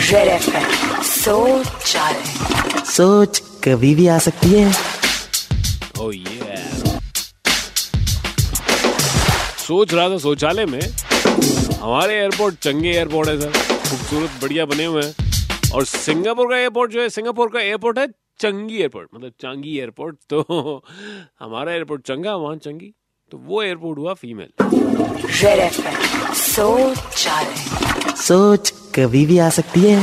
Red सोच सोच कभी भी आ सकती है। Oh yeah. सोच रहा था शौचालय में। हमारे एयरपोर्ट चंगे एयरपोर्ट है सर खूबसूरत बढ़िया बने हुए हैं। और सिंगापुर का एयरपोर्ट जो है सिंगापुर का एयरपोर्ट है चंगी एयरपोर्ट मतलब चांगी एयरपोर्ट तो हमारा एयरपोर्ट चंगा वहाँ चंगी। तो वो एयरपोर्ट हुआ फीमेल सोच सोच कभी भी आ सकती है।